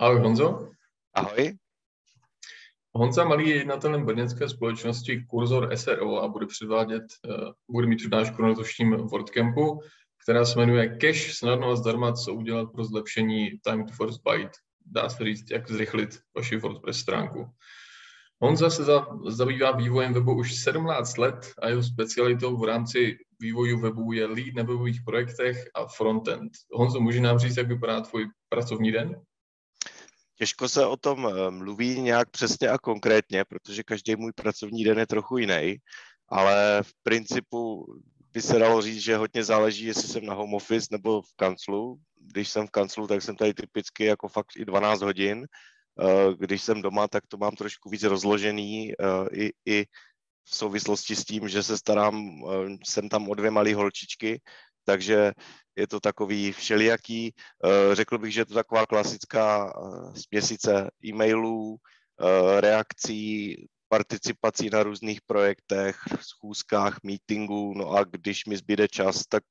Ahoj Honzo. Ahoj. Honza Malý je jednatelem brněnské společnosti Kurzor SRO a bude předvádět, uh, bude mít přednášku na letošním WordCampu, která se jmenuje Cash snadno a zdarma, co udělat pro zlepšení Time to First Byte. Dá se říct, jak zrychlit vaši WordPress stránku. Honza se za, zabývá vývojem webu už 17 let a jeho specialitou v rámci vývoju webu je lead na webových projektech a frontend. Honzo, může nám říct, jak vypadá tvůj pracovní den? Těžko se o tom eh, mluví nějak přesně a konkrétně, protože každý můj pracovní den je trochu jiný, ale v principu by se dalo říct, že hodně záleží, jestli jsem na home office nebo v kanclu. Když jsem v kanclu, tak jsem tady typicky jako fakt i 12 hodin. Eh, když jsem doma, tak to mám trošku víc rozložený eh, i, i v souvislosti s tím, že se starám, jsem tam o dvě malé holčičky, takže je to takový všelijaký. Eh, řekl bych, že je to taková klasická eh, směsice e-mailů, eh, reakcí, participací na různých projektech, schůzkách, meetingů, no a když mi zbyde čas, tak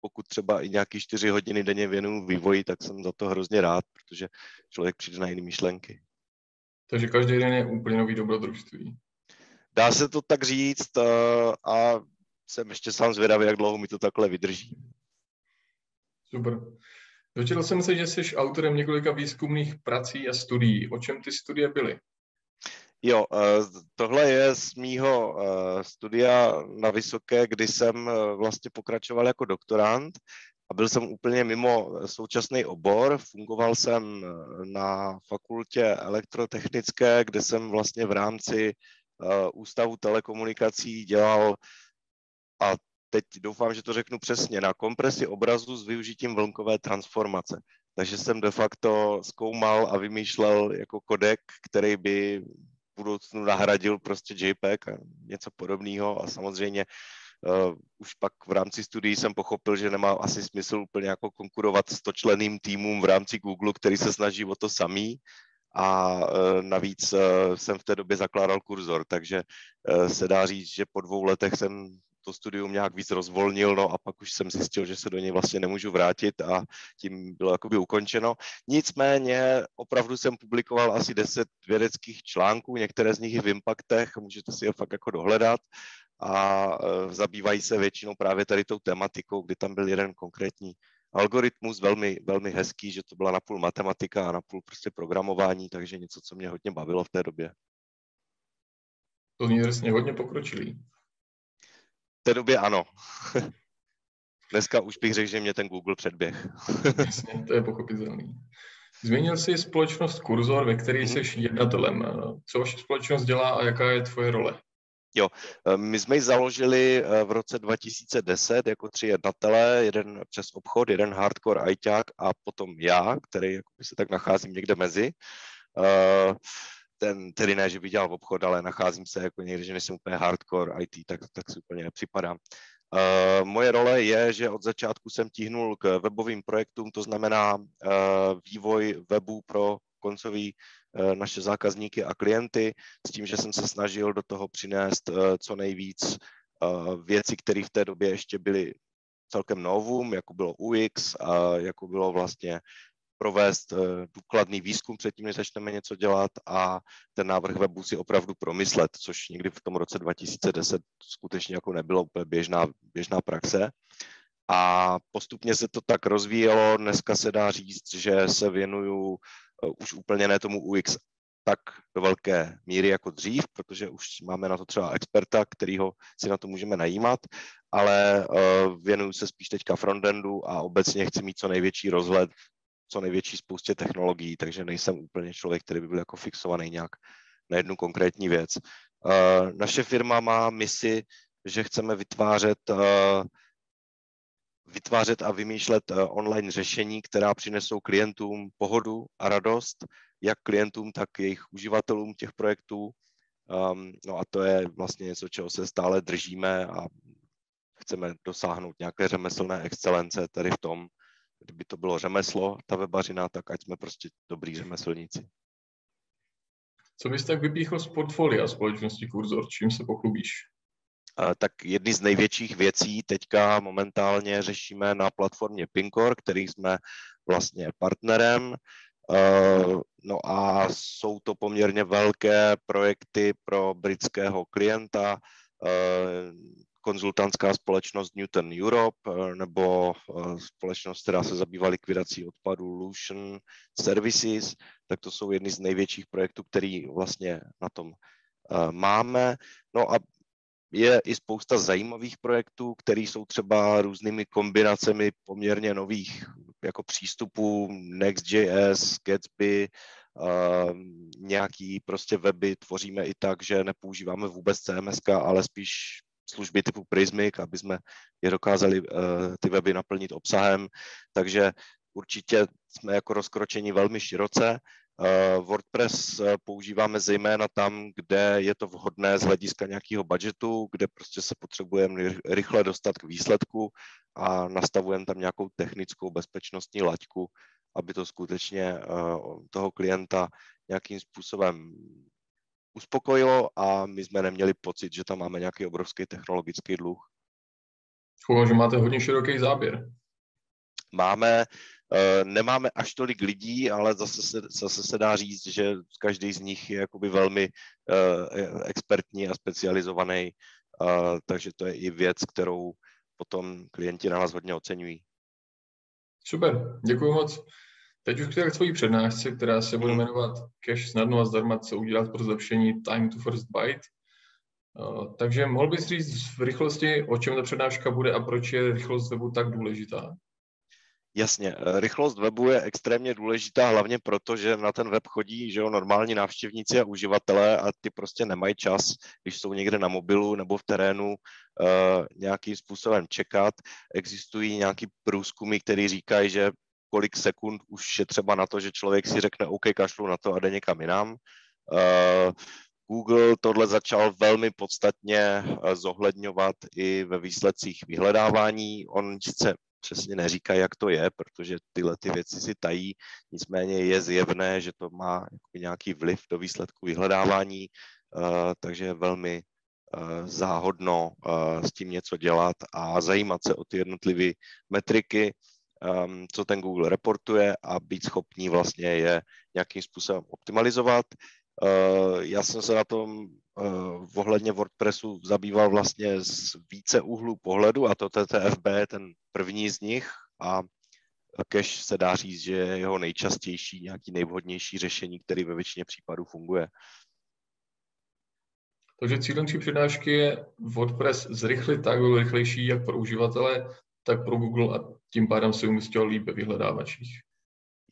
pokud třeba i nějaký čtyři hodiny denně věnuju vývoji, tak jsem za to hrozně rád, protože člověk přijde na jiné myšlenky. Takže každý den je úplně nový dobrodružství. Dá se to tak říct a jsem ještě sám zvědavý, jak dlouho mi to takhle vydrží. Super. Dočetl jsem se, že jsi autorem několika výzkumných prací a studií. O čem ty studie byly? Jo, eh, tohle je z mýho eh, studia na Vysoké, kdy jsem eh, vlastně pokračoval jako doktorant a byl jsem úplně mimo současný obor. Fungoval jsem na fakultě elektrotechnické, kde jsem vlastně v rámci Ústavu telekomunikací dělal a teď doufám, že to řeknu přesně, na kompresi obrazu s využitím vlnkové transformace. Takže jsem de facto zkoumal a vymýšlel jako kodek, který by v budoucnu nahradil prostě JPEG a něco podobného a samozřejmě uh, už pak v rámci studií jsem pochopil, že nemá asi smysl úplně jako konkurovat stočleným týmům v rámci Google, který se snaží o to samý a uh, navíc uh, jsem v té době zakládal kurzor, takže se dá říct, že po dvou letech jsem to studium nějak víc rozvolnil, no a pak už jsem zjistil, že se do něj vlastně nemůžu vrátit a tím bylo jakoby ukončeno. Nicméně opravdu jsem publikoval asi 10 vědeckých článků, některé z nich i v Impactech, můžete si je fakt jako dohledat a e, zabývají se většinou právě tady tou tematikou, kdy tam byl jeden konkrétní algoritmus, velmi, velmi hezký, že to byla napůl matematika a napůl prostě programování, takže něco, co mě hodně bavilo v té době. To zní hodně pokročilý té době ano. Dneska už bych řekl, že mě ten Google předběh. Jasně, to je pochopitelný. Změnil jsi společnost Kurzor, ve které mhm. jsi jednatelem. Co vaše společnost dělá a jaká je tvoje role? Jo, eh, my jsme ji založili eh, v roce 2010 jako tři jednatele, jeden přes obchod, jeden hardcore ajťák a potom já, který se tak nacházím někde mezi. Uh, ten, tedy ne, že by dělal obchod, ale nacházím se jako někde, že nejsem úplně hardcore IT, tak, tak si úplně nepřipadám. Uh, moje role je, že od začátku jsem tíhnul k webovým projektům, to znamená uh, vývoj webu pro koncový uh, naše zákazníky a klienty, s tím, že jsem se snažil do toho přinést co nejvíc věcí, které v té době ještě byly celkem novum, jako bylo UX, a jako bylo vlastně provést eh, důkladný výzkum předtím, než začneme něco dělat a ten návrh webu si opravdu promyslet, což někdy v tom roce 2010 skutečně jako nebylo úplně běžná, běžná praxe. A postupně se to tak rozvíjelo. Dneska se dá říct, že se věnuju eh, už úplně ne tomu UX tak do velké míry jako dřív, protože už máme na to třeba experta, kterýho si na to můžeme najímat, ale uh, věnuju se spíš teďka frontendu a obecně chci mít co největší rozhled co největší spoustě technologií, takže nejsem úplně člověk, který by byl jako fixovaný nějak na jednu konkrétní věc. Uh, naše firma má misi, že chceme vytvářet uh, vytvářet a vymýšlet uh, online řešení, která přinesou klientům pohodu a radost, jak klientům, tak jejich uživatelům těch projektů. Um, no a to je vlastně něco, čeho se stále držíme a chceme dosáhnout nějaké řemeslné excelence tady v tom, kdyby to bylo řemeslo, ta webařina, tak ať jsme prostě dobrý řemeslníci. Co bys tak vypíchl z portfolia společnosti Kurzor? Čím se pochlubíš? tak jedny z největších věcí teďka momentálně řešíme na platformě Pinkor, který jsme vlastně partnerem. No a jsou to poměrně velké projekty pro britského klienta, konzultantská společnost Newton Europe nebo společnost, která se zabývá likvidací odpadů Lucian Services, tak to jsou jedny z největších projektů, který vlastně na tom máme. No a je i spousta zajímavých projektů, které jsou třeba různými kombinacemi poměrně nových jako přístupů Next.js, Gatsby, uh, nějaký prostě weby tvoříme i tak, že nepoužíváme vůbec CMS, ale spíš služby typu Prismic, aby jsme je dokázali uh, ty weby naplnit obsahem. Takže určitě jsme jako rozkročení velmi široce Eh, WordPress eh, používáme zejména tam, kde je to vhodné z hlediska nějakého budgetu, kde prostě se potřebujeme rychle dostat k výsledku a nastavujeme tam nějakou technickou bezpečnostní laťku, aby to skutečně eh, toho klienta nějakým způsobem uspokojilo a my jsme neměli pocit, že tam máme nějaký obrovský technologický dluh. Chovo, že máte hodně široký záběr. Máme, Eh, nemáme až tolik lidí, ale zase se, zase se dá říct, že každý z nich je jakoby velmi uh, expertní a specializovaný, uh, takže to je i věc, kterou potom klienti na nás hodně oceňují. Super, děkuji moc. Teď už k tvojí přednášce, která se bude mhm. jmenovat Cash snadno a zdarma, co udělat pro zlepšení time to first byte. Uh, takže mohl bys říct v rychlosti, o čem ta přednáška bude a proč je rychlost webu tak důležitá? Jasně, eh, rychlost webu je extrémně důležitá, hlavně proto, že na ten web chodí že jo, normální návštěvníci a uživatelé a ty prostě nemají čas, když jsou někde na mobilu nebo v terénu uh, nějakým způsobem čekat. Existují nějaký průzkumy, které říkají, že kolik sekund už je třeba na to, že člověk si řekne OK, kašlu na to a jde někam jinam. Uh, Google tohle začal velmi podstatně zohledňovat i ve výsledcích vyhledávání. On sice přesně neříkají, jak to je, protože tyhle ty věci si tají, nicméně je zjevné, že to má nějaký vliv do výsledku vyhledávání, uh, takže je velmi záhodno s tím něco dělat a zajímat se o ty jednotlivé metriky, um, co ten Google reportuje a být schopný vlastně je nějakým způsobem optimalizovat. Uh, já jsem se na tom uh, ohledně WordPressu zabýval vlastně z více úhlů pohledu a to TTFB je ten první z nich a cache se dá říct, že je jeho nejčastější, nějaký nejvhodnější řešení, který ve většině případů funguje. Takže cílem tří přednášky je WordPress zrychlit tak, rychlejší jak pro uživatele, tak pro Google a tím pádem se umístil líp ve vyhledávačích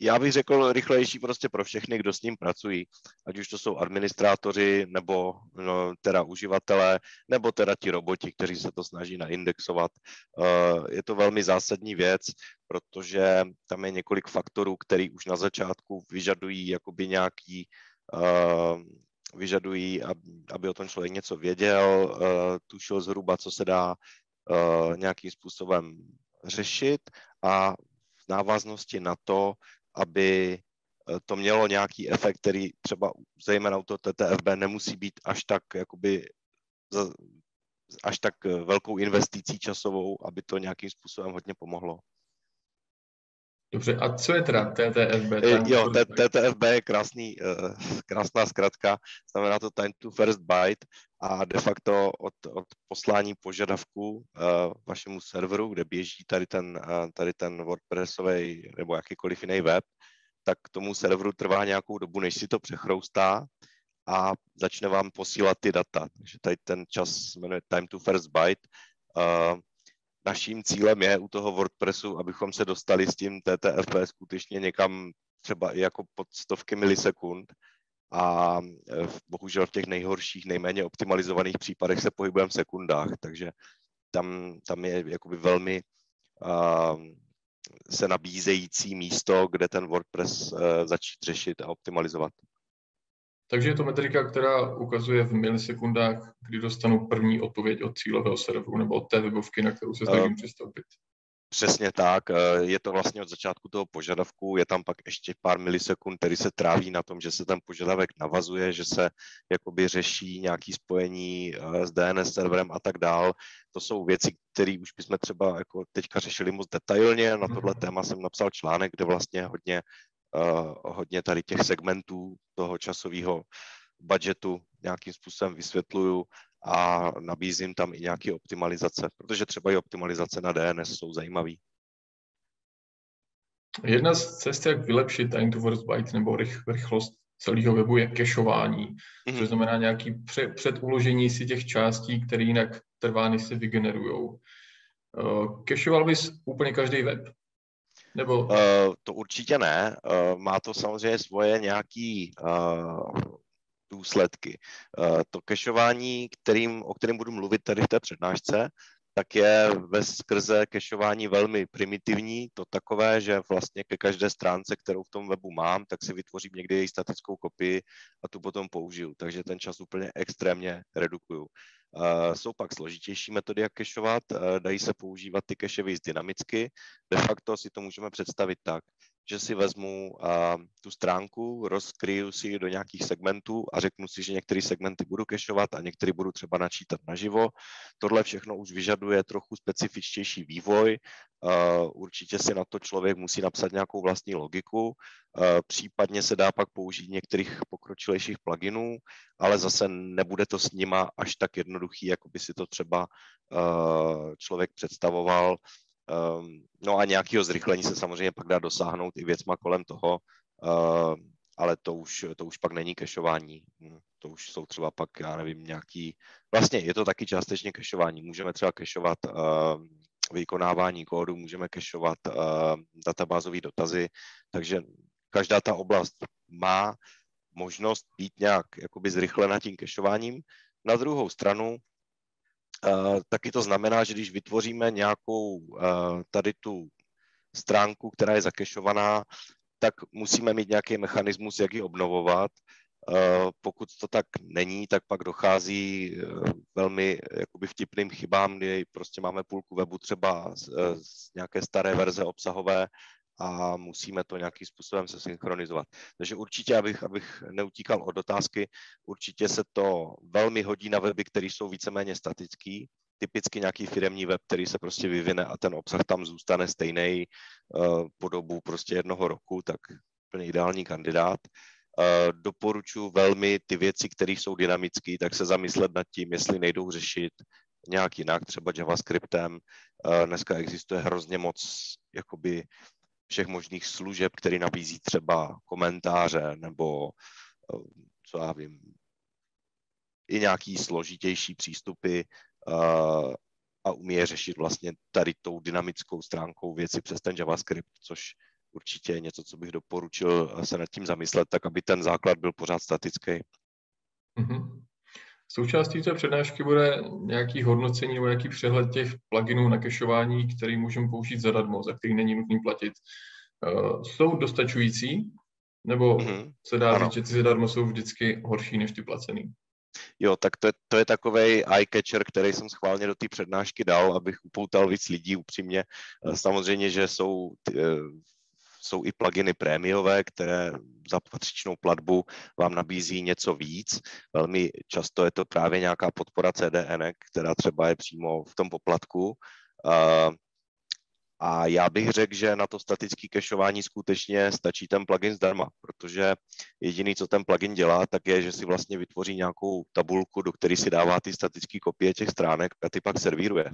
já bych řekl rychlejší prostě pro všechny, kdo s ním pracují, ať už to jsou administrátoři, nebo no, teda uživatelé, nebo teda ti roboti, kteří se to snaží naindexovat. Uh, je to velmi zásadní věc, protože tam je několik faktorů, který už na začátku vyžadují jakoby nějaký uh, vyžadují, aby o tom člověk něco věděl, uh, tušil zhruba, co se dá nějakým způsobem řešit a v návaznosti na to aby eh, to mělo nějaký efekt, který třeba zejména u toho TTFB nemusí být až tak jakoby až tak eh, velkou investicí časovou, aby to nějakým způsobem hodně pomohlo. Dobře, a co je teda TTFB? Eh, jo, TTFB je krásný, krásná zkratka, znamená to Time to First Byte a de facto od, od poslání požadavku vašemu serveru, kde běží tady ten, tady ten WordPressový nebo jakýkoliv jiný web, tak tomu serveru trvá nějakou dobu, než si to přechroustá a začne vám posílat ty data. Takže tady ten čas se jmenuje time to first byte. Uh, naším cílem je u toho WordPressu, abychom se dostali s tím TTFP skutečně někam třeba i jako pod stovky milisekund a e, bohužel v těch nejhorších, nejméně optimalizovaných případech se pohybujeme v sekundách, takže tam, tam je jakoby velmi uh, se nabízející místo, kde ten WordPress uh, začít řešit a optimalizovat. Takže je to metrika, která ukazuje v milisekundách, kdy dostanu první odpověď od cílového serveru nebo od té webovky, na kterou se snažím uh, přistoupit. Přesně tak, eh, je to vlastně od začátku toho požadavku, je tam pak ještě pár milisekund, který se tráví na tom, že se ten požadavek navazuje, že se jakoby řeší nějaký spojení eh, s DNS serverem a tak dál. To jsou věci, které už bychom třeba jako teďka řešili moc detailně. Na tohle téma jsem napsal článek, kde vlastně hodně uh, hodně tady těch segmentů toho časového budgetu nějakým způsobem vysvětluju a nabízím tam i nějaké optimalizace, protože třeba i optimalizace na DNS jsou zajímavé. Jedna z cest, jak vylepšit time to first byte nebo rych, rychlost celého webu je kešování, mm-hmm. což znamená nějaký pře, předuložení si těch částí, které jinak trvány se vygenerujou. Uh, kešoval bys úplně každý web? Nebo... Uh, to určitě ne. Uh, má to samozřejmě svoje nějaký uh, důsledky. Uh, to kešování, kterým, o kterém budu mluvit tady v té přednášce, tak je ve skrze kešování velmi primitivní, to takové, že vlastně ke každé stránce, kterou v tom webu mám, tak si vytvořím někdy její statickou kopii a tu potom použiju. Takže ten čas úplně extrémně redukuju. Uh, jsou pak složitější metody, jak kešovat, uh, dají se používat ty cache dynamicky. De facto si to můžeme představit tak, že si vezmu uh, tu stránku, rozkryju si ji do nějakých segmentů a řeknu si, že některé segmenty budu kešovat a některé budu třeba načítat naživo. Tohle všechno už vyžaduje trochu specifičtější vývoj. Uh, určitě si na to člověk musí napsat nějakou vlastní logiku. Uh, případně se dá pak použít některých pokročilejších pluginů, ale zase nebude to s nima až tak jednoduchý, jako by si to třeba uh, člověk představoval no a nějakého zrychlení se samozřejmě pak dá dosáhnout i věcma kolem toho, uh, ale to už, to už pak není kešování. Hm, to už jsou třeba pak, já nevím, nějaký... Vlastně je to taky částečně kešování. Můžeme třeba kešovat uh, vykonávání kódu, můžeme kešovat databázové dotazy, takže každá ta oblast má možnost být nějak jakoby zrychlena tím kešováním. Na druhou stranu taky to znamená, že když vytvoříme nějakou uh, tady tu stránku, která je zakešovaná, tak musíme mít nějaký mechanismus, jak ji obnovovat. Uh, pokud to tak není, tak pak dochází velmi jakoby vtipným chybám, kdy prostě máme půlku webu třeba z, z nějaké staré verze obsahové a musíme to nějakým způsobem se synchronizovat. Takže určitě, abych, abych neutíkal od otázky, určitě se to velmi hodí na weby, které jsou víceméně statický, typicky nějaký firemní web, který se prostě vyvine a ten obsah tam zůstane stejný uh, po dobu prostě jednoho roku, tak úplně ideální kandidát. Uh, doporučuji velmi ty věci, které jsou dynamické, tak se zamyslet nad tím, jestli nejdou řešit nějak jinak, třeba JavaScriptem. Uh, dneska existuje hrozně moc jakoby všech možných služeb, které nabízí třeba komentáře nebo eh, co já vím, i nějaký složitější přístupy uh, a umí je řešit vlastně tady tou dynamickou stránkou věci přes ten JavaScript, což určitě je něco, co bych doporučil se nad tím zamyslet, tak aby ten základ byl pořád statický. Mm-hmm. Součástí té přednášky bude nějaký hodnocení nebo nějaký přehled těch pluginů na kešování, který můžeme použít zadarmo, za který není nutný platit. Uh, jsou dostačující? Nebo mm-hmm. se dá ano. říct, že ty zadarmo jsou vždycky horší než ty placený? Jo, tak to, to je takový eye-catcher, který jsem schválně do té přednášky dal, abych upoutal víc lidí upřímně. Eh, samozřejmě, že jsou eh, jsou i pluginy prémiové, které za patřičnou platbu vám nabízí něco víc. Velmi často je to právě nějaká podpora CDN, která třeba je přímo v tom poplatku. A já bych řekl, že na to statické cachování skutečně stačí ten plugin zdarma, protože jediný, co ten plugin dělá, tak je, že si vlastně vytvoří nějakou tabulku, do které si dává ty statické kopie těch stránek a ty pak servíruje,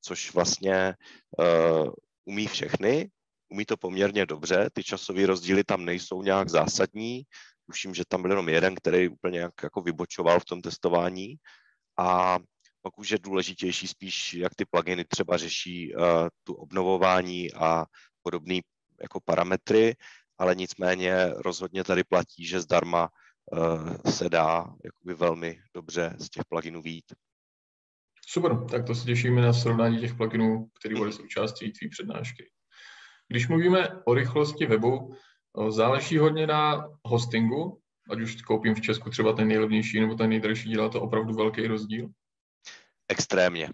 což vlastně uh, umí všechny, umí to poměrně dobře, ty časové rozdíly tam nejsou nějak zásadní, tuším, že tam byl jenom jeden, který úplně jak, jako vybočoval v tom testování a pak už je důležitější spíš, jak ty pluginy třeba řeší uh, tu obnovování a podobné jako parametry, ale nicméně rozhodně tady platí, že zdarma uh, se dá jakoby velmi dobře z těch pluginů výjít. Super, tak to se těšíme na srovnání těch pluginů, který bude součástí tvý přednášky. Když mluvíme o rychlosti webu, záleží hodně na hostingu, ať už koupím v Česku třeba ten nejlevnější nebo ten nejdražší, dělá to opravdu velký rozdíl? Extrémně.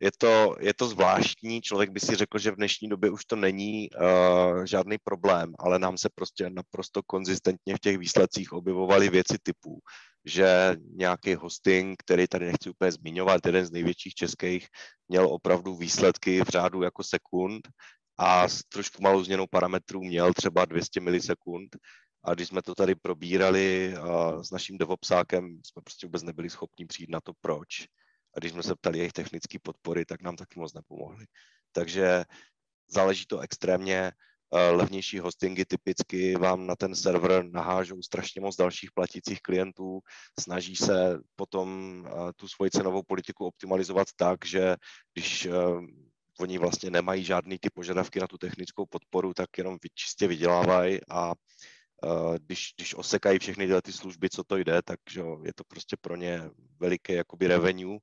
Je to, je to zvláštní, člověk by si řekl, že v dnešní době už to není uh, žádný problém, ale nám se prostě naprosto konzistentně v těch výsledcích objevovaly věci typů, že nějaký hosting, který tady nechci úplně zmiňovat, jeden z největších českých, měl opravdu výsledky v řádu jako sekund, a s trošku malou změnou parametrů měl třeba 200 milisekund. A když jsme to tady probírali a s naším DevOpsákem, jsme prostě vůbec nebyli schopni přijít na to, proč. A když jsme se ptali jejich technické podpory, tak nám taky moc nepomohli. Takže záleží to extrémně. Levnější hostingy typicky vám na ten server nahážou strašně moc dalších platících klientů, snaží se potom tu svoji cenovou politiku optimalizovat tak, že když oni vlastně nemají žádný ty požadavky na tu technickou podporu, tak jenom čistě vydělávají a uh, když, když osekají všechny tyhle ty služby, co to jde, tak že je to prostě pro ně veliké jakoby revenue.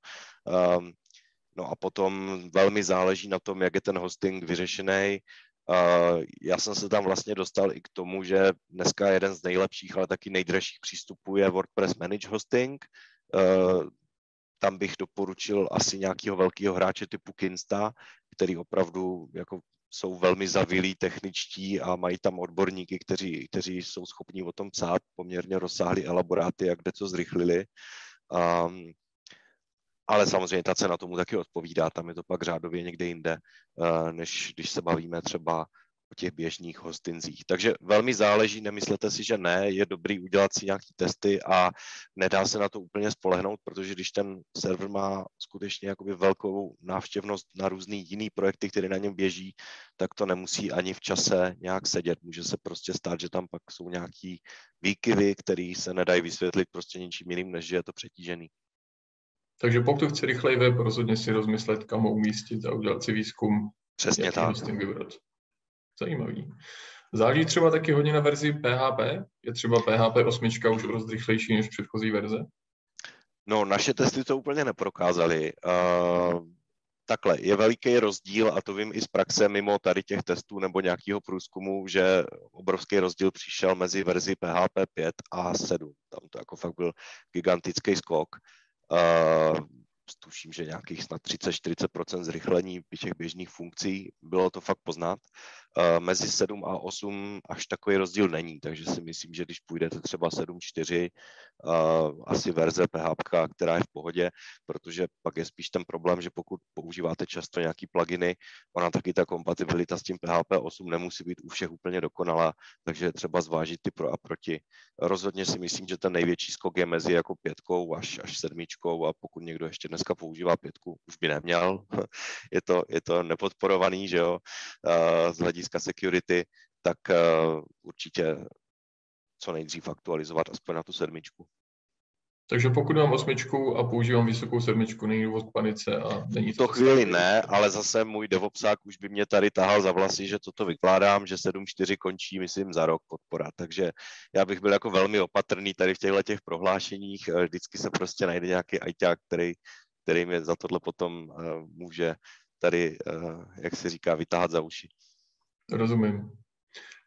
Um, no a potom velmi záleží na tom, jak je ten hosting vyřešený. Uh, já jsem se tam vlastně dostal i k tomu, že dneska jeden z nejlepších, ale taky nejdražších přístupů je WordPress Manage Hosting. Uh, tam bych doporučil asi nějakého velkého hráče typu Kinsta, který opravdu jako jsou velmi zavilí techničtí a mají tam odborníky, kteří, kteří jsou schopni o tom psát poměrně rozsáhlý elaboráty, jak kde co zrychlili. Um, ale samozřejmě ta cena tomu taky odpovídá, tam je to pak řádově někde jinde, uh, než když se bavíme třeba o těch běžných hostinzích. Takže velmi záleží, nemyslete si, že ne, je dobrý udělat si nějaký testy a nedá se na to úplně spolehnout, protože když ten server má skutečně jakoby velkou návštěvnost na různý jiný projekty, které na něm běží, tak to nemusí ani v čase nějak sedět. Může se prostě stát, že tam pak jsou nějaký výkyvy, které se nedají vysvětlit prostě ničím jiným, než že je to přetížený. Takže pokud chce rychlej web, rozhodně si rozmyslet, kam ho umístit a udělat si výzkum. Přesně tak. Vybrat. Zajímavý. Záleží třeba taky hodně na verzi PHP? Je třeba PHP 8 už dost rychlejší než předchozí verze? No, naše testy to úplně neprokázaly. Uh, takhle, je veliký rozdíl, a to vím i z praxe mimo tady těch testů nebo nějakého průzkumu, že obrovský rozdíl přišel mezi verzi PHP 5 a 7. Tam to jako fakt byl gigantický skok. Uh, tuším, že nějakých snad 30-40% zrychlení těch běžných funkcí, bylo to fakt poznat. Uh, mezi 7 a 8 až takový rozdíl není, takže si myslím, že když půjdete třeba 7.4, uh, asi verze PHP, která je v pohodě, protože pak je spíš ten problém, že pokud používáte často nějaký pluginy, ona taky ta kompatibilita s tím PHP 8 nemusí být u všech úplně dokonalá, takže třeba zvážit ty pro a proti. Rozhodně si myslím, že ten největší skok je mezi jako pětkou až, až sedmičkou a pokud někdo ještě dneska používá pětku, už by neměl. je, to, je to nepodporovaný, že jo, z hlediska security, tak určitě co nejdřív aktualizovat aspoň na tu sedmičku. Takže pokud mám osmičku a používám vysokou sedmičku, není důvod panice a není to... V chvíli ne, ale zase můj devopsák už by mě tady tahal za vlasy, že toto vykládám, že 7.4 končí, myslím, za rok podpora. Takže já bych byl jako velmi opatrný tady v těchto těch prohlášeních. Vždycky se prostě najde nějaký ajťák, který, který mě za tohle potom uh, může tady, uh, jak se říká, vytáhat za uši. Rozumím.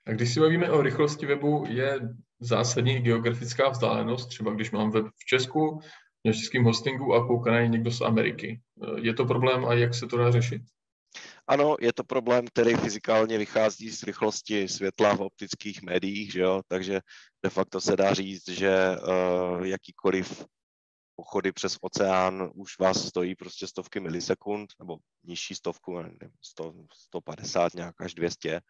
A když si bavíme o rychlosti webu, je zásadní geografická vzdálenost, třeba když mám web v Česku, na českým hostingu a kouká na někdo z Ameriky. Je to problém a jak se to dá řešit? Ano, je to problém, který fyzikálně vychází z rychlosti světla v optických médiích, že jo? takže de facto se dá říct, že uh, jakýkoliv pochody přes oceán už vás stojí prostě stovky milisekund, nebo nižší stovku, nevím, 100, 150 nějak až 200, eh,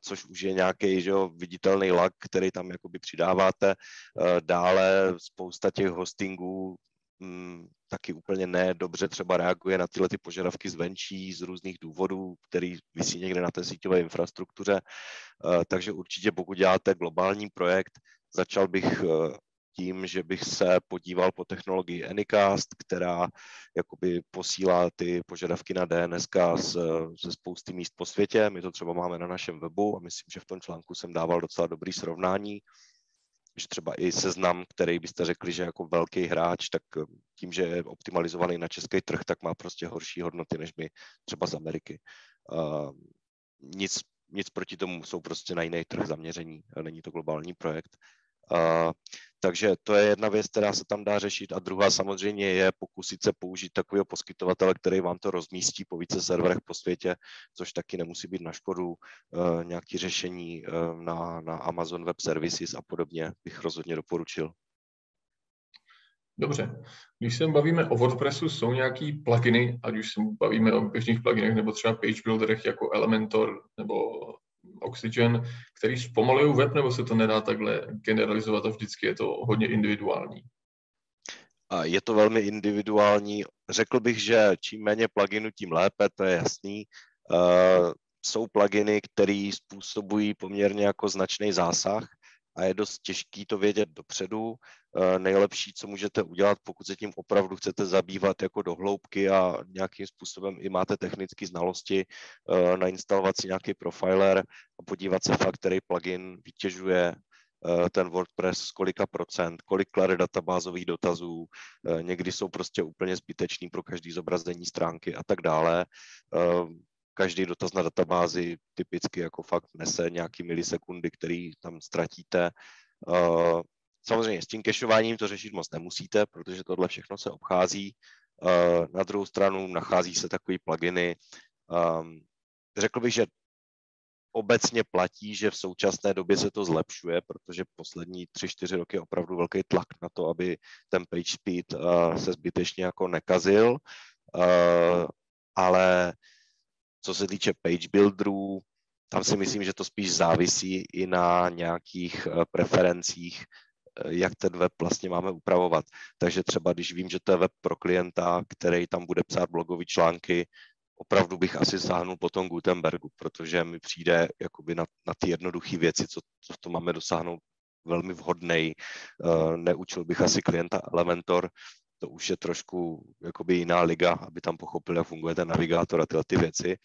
což už je nějaký že jo, viditelný lag, který tam jakoby přidáváte. Eh, dále spousta těch hostingů mm, taky úplně ne dobře třeba reaguje na tyhle ty požadavky zvenčí z různých důvodů, který vysí někde na té síťové infrastruktuře. Eh, takže určitě pokud děláte globální projekt, začal bych tím, že bych se podíval po technologii Anycast, která jakoby posílá ty požadavky na DNS ze spousty míst po světě. My to třeba máme na našem webu a myslím, že v tom článku jsem dával docela dobrý srovnání, že třeba i seznam, který byste řekli, že jako velký hráč, tak tím, že je optimalizovaný na český trh, tak má prostě horší hodnoty než my třeba z Ameriky. Uh, nic, nic proti tomu, jsou prostě na jiný trh zaměření, není to globální projekt. Uh, takže to je jedna věc, která se tam dá řešit. A druhá samozřejmě je pokusit se použít takového poskytovatele, který vám to rozmístí po více serverech po světě, což taky nemusí být na škodu. Uh, nějaké řešení uh, na, na Amazon Web Services a podobně bych rozhodně doporučil. Dobře. Když se bavíme o WordPressu, jsou nějaký pluginy, ať už se bavíme o běžných pluginech nebo třeba page builderech jako Elementor nebo Oxygen, který zpomalují web, nebo se to nedá takhle generalizovat a vždycky je to hodně individuální? Je to velmi individuální. Řekl bych, že čím méně pluginů, tím lépe, to je jasný. Uh, jsou pluginy, které způsobují poměrně jako značný zásah a je dost těžký to vědět dopředu. Uh, nejlepší, co můžete udělat, pokud se tím opravdu chcete zabývat jako do hloubky a nějakým způsobem i máte technické znalosti, uh, nainstalovat si nějaký profiler a podívat se fakt, který plugin vytěžuje Eh, ten WordPress z kolika procent, kolik klade databázových dotazů, eh, někdy jsou prostě úplně zbytečný pro každý zobrazení stránky a tak dále. Eh, každý dotaz na databázi typicky jako fakt nese nějaký milisekundy, který tam ztratíte. Samozřejmě s tím cacheováním to řešit moc nemusíte, protože tohle všechno se obchází. Na druhou stranu nachází se takový pluginy. Řekl bych, že obecně platí, že v současné době se to zlepšuje, protože poslední tři, čtyři roky je opravdu velký tlak na to, aby ten page speed uh, se zbytečně jako nekazil, ale co se týče page builderů, tam si myslím, že to spíš závisí i na nějakých uh, preferencích, jak ten web vlastně máme upravovat. Takže třeba když vím, že to je web pro klienta, který tam bude psát blogové články, opravdu bych asi sáhnul po tom Gutenbergu, protože mi přijde jakoby na, na ty jednoduché věci, co, co to máme dosáhnout, velmi vhodný. Uh, neučil bych asi klienta Elementor, to už je trošku jakoby jiná liga, aby tam pochopil, jak funguje ten navigátor a tyhle ty věci.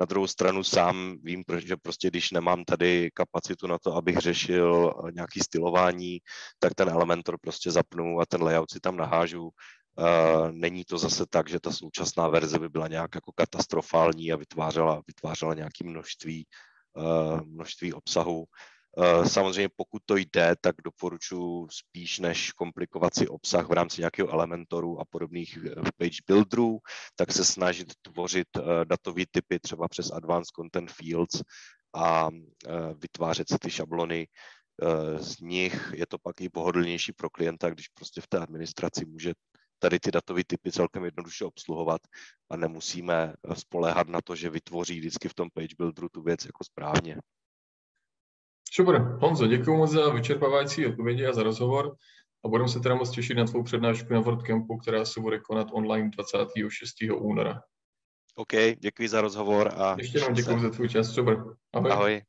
Na druhou stranu sám vím, že prostě když nemám tady kapacitu na to, abych řešil eh, nějaký stylování, tak ten Elementor prostě zapnu a ten layout si tam nahážu Uh, není to zase tak, že ta současná verze by byla nějak jako katastrofální a vytvářela, vytvářela nějaké množství, uh, množství obsahu. Uh, samozřejmě pokud to jde, tak doporučuji spíš než komplikovat si obsah v rámci nějakého elementoru a podobných page builderů, tak se snažit tvořit datové typy třeba přes Advanced Content Fields a vytvářet si ty šablony z nich je to pak i pohodlnější pro klienta, když prostě v té administraci může tady ty datové typy celkem jednoduše obsluhovat a nemusíme spoléhat na to, že vytvoří vždycky v tom page builderu tu věc jako správně. Super. Honzo, děkuji moc za vyčerpávající odpovědi a za rozhovor a budeme se teda moc těšit na tvou přednášku na WordCampu, která se bude konat online 26. února. OK, děkuji za rozhovor a... Ještě jednou děkuji za tvůj čas, super. Ahoj. Ahoj.